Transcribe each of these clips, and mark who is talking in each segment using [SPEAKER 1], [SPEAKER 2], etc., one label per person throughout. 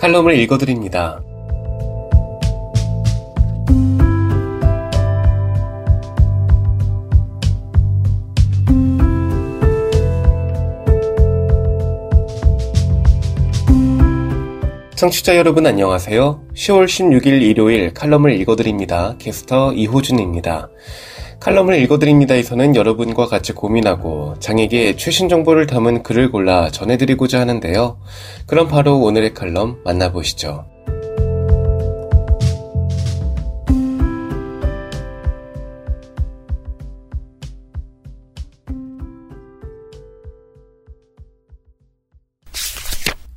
[SPEAKER 1] 칼럼을 읽어드립니다. 청취자 여러분 안녕하세요. 10월 16일 일요일 칼럼을 읽어드립니다. 게스터 이호준입니다. 칼럼을 읽어드립니다에서는 여러분과 같이 고민하고 장에게 최신 정보를 담은 글을 골라 전해드리고자 하는데요. 그럼 바로 오늘의 칼럼 만나보시죠.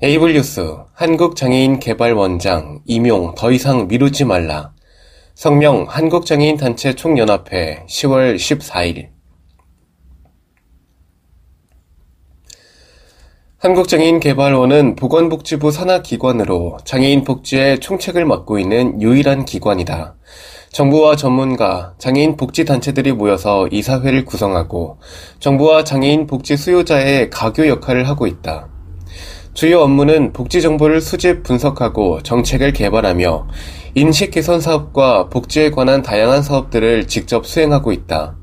[SPEAKER 1] 에이블 뉴스 한국장애인 개발원장 임용 더 이상 미루지 말라 성명 한국장애인 단체 총연합회 10월 14일 한국장애인 개발원은 보건복지부 산하기관으로 장애인 복지의 총책을 맡고 있는 유일한 기관이다. 정부와 전문가, 장애인 복지단체들이 모여서 이사회를 구성하고 정부와 장애인 복지 수요자의 가교 역할을 하고 있다. 주요 업무는 복지 정보를 수집 분석하고 정책을 개발하며 인식 개선 사업과 복지에 관한 다양한 사업들을 직접 수행하고 있다.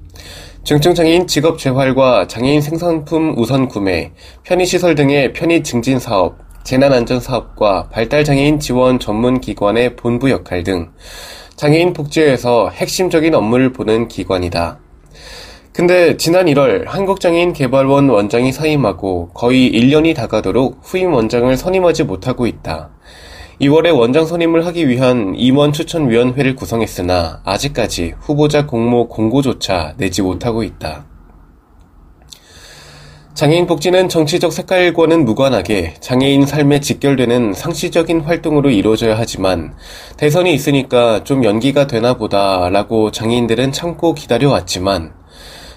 [SPEAKER 1] 중증장애인 직업 재활과 장애인 생산품 우선 구매, 편의시설 등의 편의 증진 사업, 재난안전 사업과 발달장애인 지원 전문 기관의 본부 역할 등 장애인 복지에서 핵심적인 업무를 보는 기관이다. 근데 지난 1월 한국장애인 개발원 원장이 사임하고 거의 1년이 다가도록 후임 원장을 선임하지 못하고 있다. 2월에 원장 선임을 하기 위한 임원 추천위원회를 구성했으나 아직까지 후보자 공모 공고조차 내지 못하고 있다. 장애인 복지는 정치적 색깔과는 무관하게 장애인 삶에 직결되는 상시적인 활동으로 이루어져야 하지만 대선이 있으니까 좀 연기가 되나 보다 라고 장애인들은 참고 기다려왔지만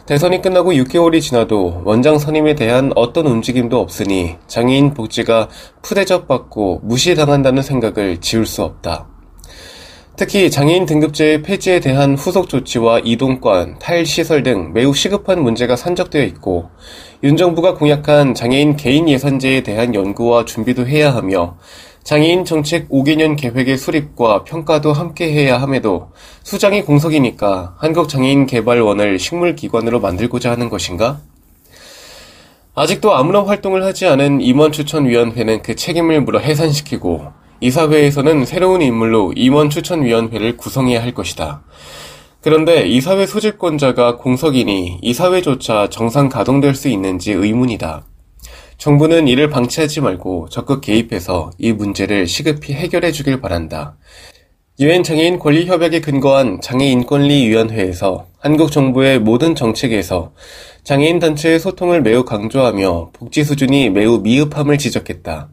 [SPEAKER 1] 대선이 끝나고 6개월이 지나도 원장 선임에 대한 어떤 움직임도 없으니 장애인 복지가 푸대접받고 무시당한다는 생각을 지울 수 없다. 특히 장애인 등급제 폐지에 대한 후속 조치와 이동권, 탈시설 등 매우 시급한 문제가 산적되어 있고 윤 정부가 공약한 장애인 개인 예산제에 대한 연구와 준비도 해야 하며 장애인 정책 5개년 계획의 수립과 평가도 함께 해야 함에도 수장이 공석이니까 한국장애인개발원을 식물기관으로 만들고자 하는 것인가? 아직도 아무런 활동을 하지 않은 임원추천위원회는 그 책임을 물어 해산시키고 이사회에서는 새로운 인물로 임원추천위원회를 구성해야 할 것이다. 그런데 이사회 소집권자가 공석이니 이사회조차 정상 가동될 수 있는지 의문이다. 정부는 이를 방치하지 말고 적극 개입해서 이 문제를 시급히 해결해 주길 바란다. 유엔 장애인 권리 협약에 근거한 장애인 권리 위원회에서 한국 정부의 모든 정책에서 장애인 단체의 소통을 매우 강조하며 복지 수준이 매우 미흡함을 지적했다.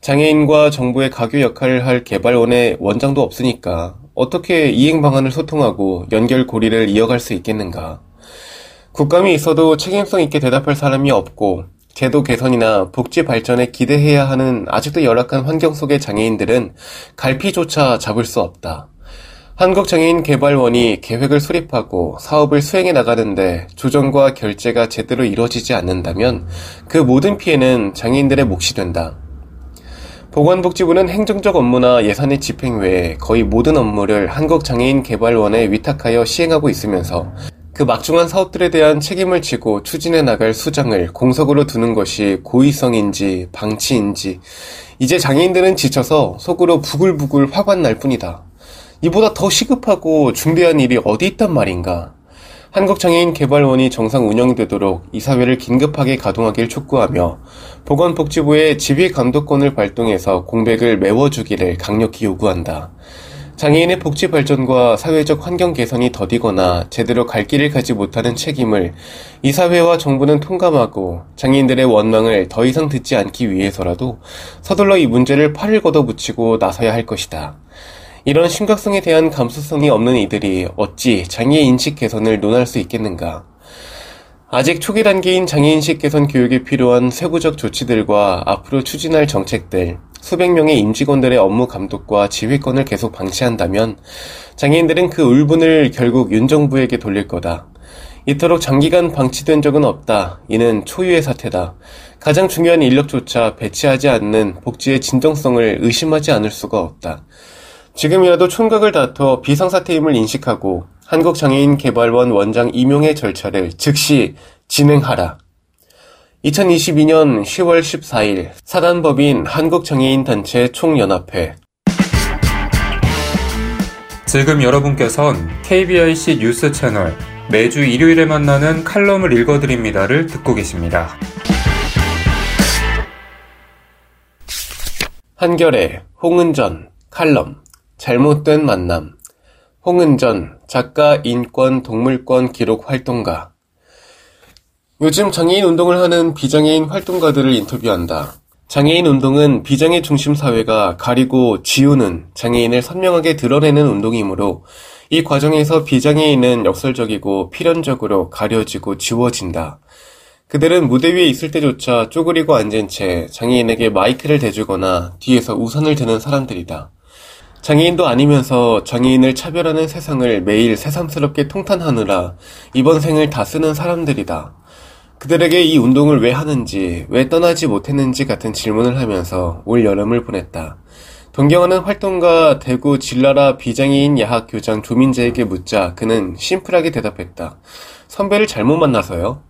[SPEAKER 1] 장애인과 정부의 가교 역할을 할 개발원의 원장도 없으니까 어떻게 이행 방안을 소통하고 연결 고리를 이어갈 수 있겠는가? 국감이 있어도 책임성 있게 대답할 사람이 없고 제도 개선이나 복지 발전에 기대해야 하는 아직도 열악한 환경 속의 장애인들은 갈피조차 잡을 수 없다. 한국장애인개발원이 계획을 수립하고 사업을 수행해 나가는데 조정과 결제가 제대로 이루어지지 않는다면 그 모든 피해는 장애인들의 몫이 된다. 보건복지부는 행정적 업무나 예산의 집행 외에 거의 모든 업무를 한국장애인개발원에 위탁하여 시행하고 있으면서 그 막중한 사업들에 대한 책임을 지고 추진해 나갈 수장을 공석으로 두는 것이 고의성인지 방치인지 이제 장애인들은 지쳐서 속으로 부글부글 화가 날 뿐이다. 이보다 더 시급하고 중대한 일이 어디 있단 말인가. 한국장애인개발원이 정상 운영되도록 이사회를 긴급하게 가동하길 촉구하며 보건복지부의 지휘 감독권을 발동해서 공백을 메워주기를 강력히 요구한다. 장애인의 복지 발전과 사회적 환경 개선이 더디거나 제대로 갈 길을 가지 못하는 책임을 이 사회와 정부는 통감하고 장애인들의 원망을 더 이상 듣지 않기 위해서라도 서둘러 이 문제를 팔을 걷어붙이고 나서야 할 것이다. 이런 심각성에 대한 감수성이 없는 이들이 어찌 장애 인식 개선을 논할 수 있겠는가? 아직 초기 단계인 장애인식 개선 교육에 필요한 세부적 조치들과 앞으로 추진할 정책들, 수백 명의 임직원들의 업무 감독과 지휘권을 계속 방치한다면 장애인들은 그 울분을 결국 윤 정부에게 돌릴 거다. 이토록 장기간 방치된 적은 없다. 이는 초유의 사태다. 가장 중요한 인력조차 배치하지 않는 복지의 진정성을 의심하지 않을 수가 없다. 지금이라도 총각을 다퉈 비상사태임을 인식하고 한국장애인개발원 원장 임용의 절차를 즉시 진행하라. 2022년 10월 14일 사단법인 한국장애인단체 총연합회
[SPEAKER 2] 지금 여러분께선 KBIC 뉴스 채널 매주 일요일에 만나는 칼럼을 읽어드립니다를 듣고 계십니다.
[SPEAKER 1] 한결의 홍은전 칼럼 잘못된 만남 홍은전 작가 인권 동물권 기록 활동가 요즘 장애인 운동을 하는 비장애인 활동가들을 인터뷰한다. 장애인 운동은 비장애 중심 사회가 가리고 지우는 장애인을 선명하게 드러내는 운동이므로 이 과정에서 비장애인은 역설적이고 필연적으로 가려지고 지워진다. 그들은 무대 위에 있을 때조차 쪼그리고 앉은 채 장애인에게 마이크를 대주거나 뒤에서 우산을 드는 사람들이다. 장애인도 아니면서 장애인을 차별하는 세상을 매일 새삼스럽게 통탄하느라 이번 생을 다 쓰는 사람들이다. 그들에게 이 운동을 왜 하는지, 왜 떠나지 못했는지 같은 질문을 하면서 올 여름을 보냈다. 동경하는 활동가 대구 진라라 비장애인 야학 교장 조민재에게 묻자 그는 심플하게 대답했다. 선배를 잘못 만나서요.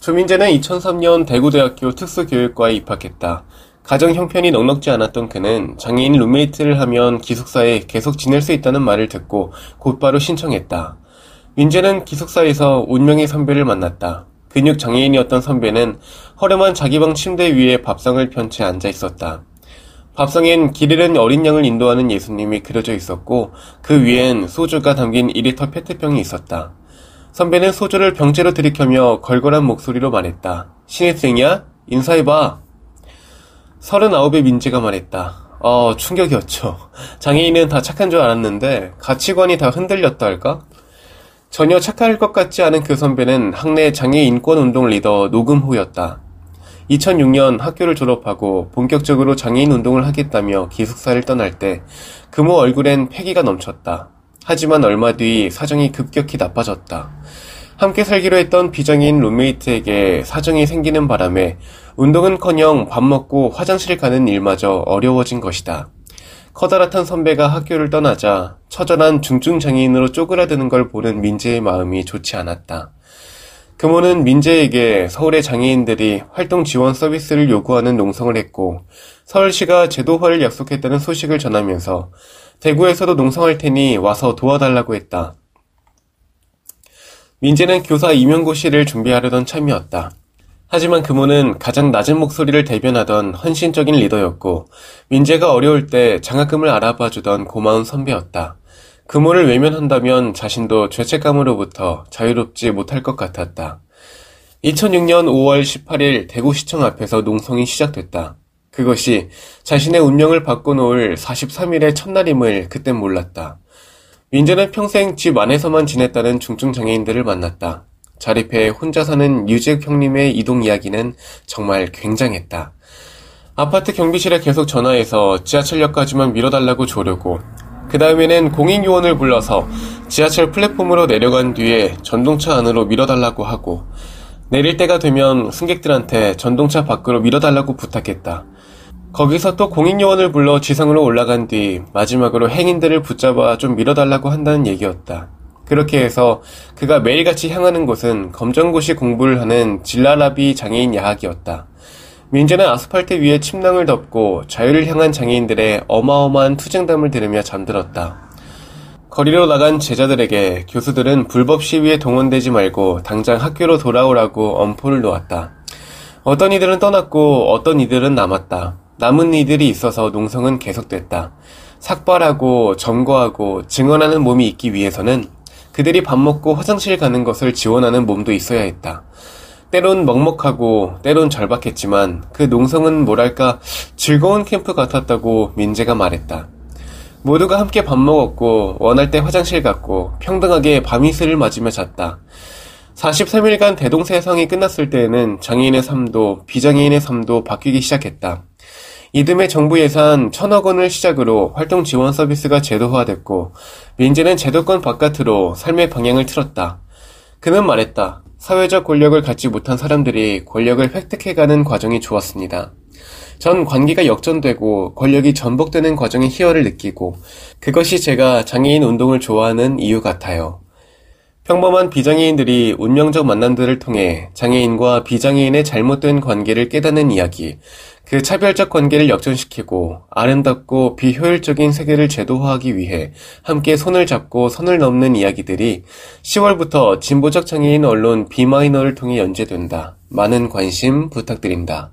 [SPEAKER 1] 조민재는 2003년 대구대학교 특수교육과에 입학했다. 가정 형편이 넉넉지 않았던 그는 장애인 룸메이트를 하면 기숙사에 계속 지낼 수 있다는 말을 듣고 곧바로 신청했다. 민재는 기숙사에서 운명의 선배를 만났다. 근육 장애인이었던 선배는 허름한 자기 방 침대 위에 밥상을 편 채 앉아 있었다. 밥상엔 길 잃은 어린 양을 인도하는 예수님이 그려져 있었고 그 위엔 소주가 담긴 2리터 페트병이 있었다. 선배는 소주를 병째로 들이켜며 걸걸한 목소리로 말했다. 신입생이야? 인사해봐. 서른아홉의 민재가 말했다. 어, 충격이었죠. 장애인은 다 착한 줄 알았는데 가치관이 다 흔들렸다 할까? 전혀 착할 것 같지 않은 그 선배는 학내 장애 인권 운동 리더 노금호였다. 2006년 학교를 졸업하고 본격적으로 장애인 운동을 하겠다며 기숙사를 떠날 때 금호 얼굴엔 패기가 넘쳤다. 하지만 얼마 뒤 사정이 급격히 나빠졌다. 함께 살기로 했던 비장애인 룸메이트에게 사정이 생기는 바람에 운동은커녕 밥 먹고 화장실 가는 일마저 어려워진 것이다. 커다랗던 선배가 학교를 떠나자 처절한 중증 장애인으로 쪼그라드는 걸 보는 민재의 마음이 좋지 않았다. 금호는 민재에게 서울의 장애인들이 활동 지원 서비스를 요구하는 농성을 했고 서울시가 제도화를 약속했다는 소식을 전하면서 대구에서도 농성할 테니 와서 도와달라고 했다. 민재는 교사 임용고시를 준비하려던 참이었다. 하지만 금호는 가장 낮은 목소리를 대변하던 헌신적인 리더였고 민재가 어려울 때 장학금을 알아봐주던 고마운 선배였다. 금호를 외면한다면 자신도 죄책감으로부터 자유롭지 못할 것 같았다. 2006년 5월 18일 대구시청 앞에서 농성이 시작됐다. 그것이 자신의 운명을 바꿔놓을 43일의 첫날임을 그땐 몰랐다. 민재는 평생 집 안에서만 지냈다는 중증 장애인들을 만났다. 자립해 혼자 사는 유재욱 형님의 이동 이야기는 정말 굉장했다. 아파트 경비실에 계속 전화해서 지하철역까지만 밀어달라고 조르고 그 다음에는 공익요원을 불러서 지하철 플랫폼으로 내려간 뒤에 전동차 안으로 밀어달라고 하고 내릴 때가 되면 승객들한테 전동차 밖으로 밀어달라고 부탁했다. 거기서 또 공익요원을 불러 지상으로 올라간 뒤 마지막으로 행인들을 붙잡아 좀 밀어달라고 한다는 얘기였다. 그렇게 해서 그가 매일같이 향하는 곳은 검정고시 공부를 하는 질라라비 장애인 야학이었다. 민재는 아스팔트 위에 침낭을 덮고 자유를 향한 장애인들의 어마어마한 투쟁담을 들으며 잠들었다. 거리로 나간 제자들에게 교수들은 불법 시위에 동원되지 말고 당장 학교로 돌아오라고 엄포를 놓았다. 어떤 이들은 떠났고 어떤 이들은 남았다. 남은 이들이 있어서 농성은 계속됐다. 삭발하고 점거하고 증언하는 몸이 있기 위해서는 그들이 밥 먹고 화장실 가는 것을 지원하는 몸도 있어야 했다. 때론 먹먹하고 때론 절박했지만 그 농성은 뭐랄까 즐거운 캠프 같았다고 민재가 말했다. 모두가 함께 밥 먹었고 원할 때 화장실 갔고 평등하게 밤이슬을 맞으며 잤다. 43일간 대동세상이 끝났을 때에는 장애인의 삶도 비장애인의 삶도 바뀌기 시작했다. 이듬해 정부 예산 천억 원을 시작으로 활동 지원 서비스가 제도화됐고 민재는 제도권 바깥으로 삶의 방향을 틀었다. 그는 말했다. 사회적 권력을 갖지 못한 사람들이 권력을 획득해가는 과정이 좋았습니다. 전 관계가 역전되고 권력이 전복되는 과정의 희열을 느끼고 그것이 제가 장애인 운동을 좋아하는 이유 같아요. 평범한 비장애인들이 운명적 만남들을 통해 장애인과 비장애인의 잘못된 관계를 깨닫는 이야기, 그 차별적 관계를 역전시키고 아름답고 비효율적인 세계를 제도화하기 위해 함께 손을 잡고 선을 넘는 이야기들이 10월부터 진보적 장애인 언론 비마이너를 통해 연재된다. 많은 관심 부탁드립니다.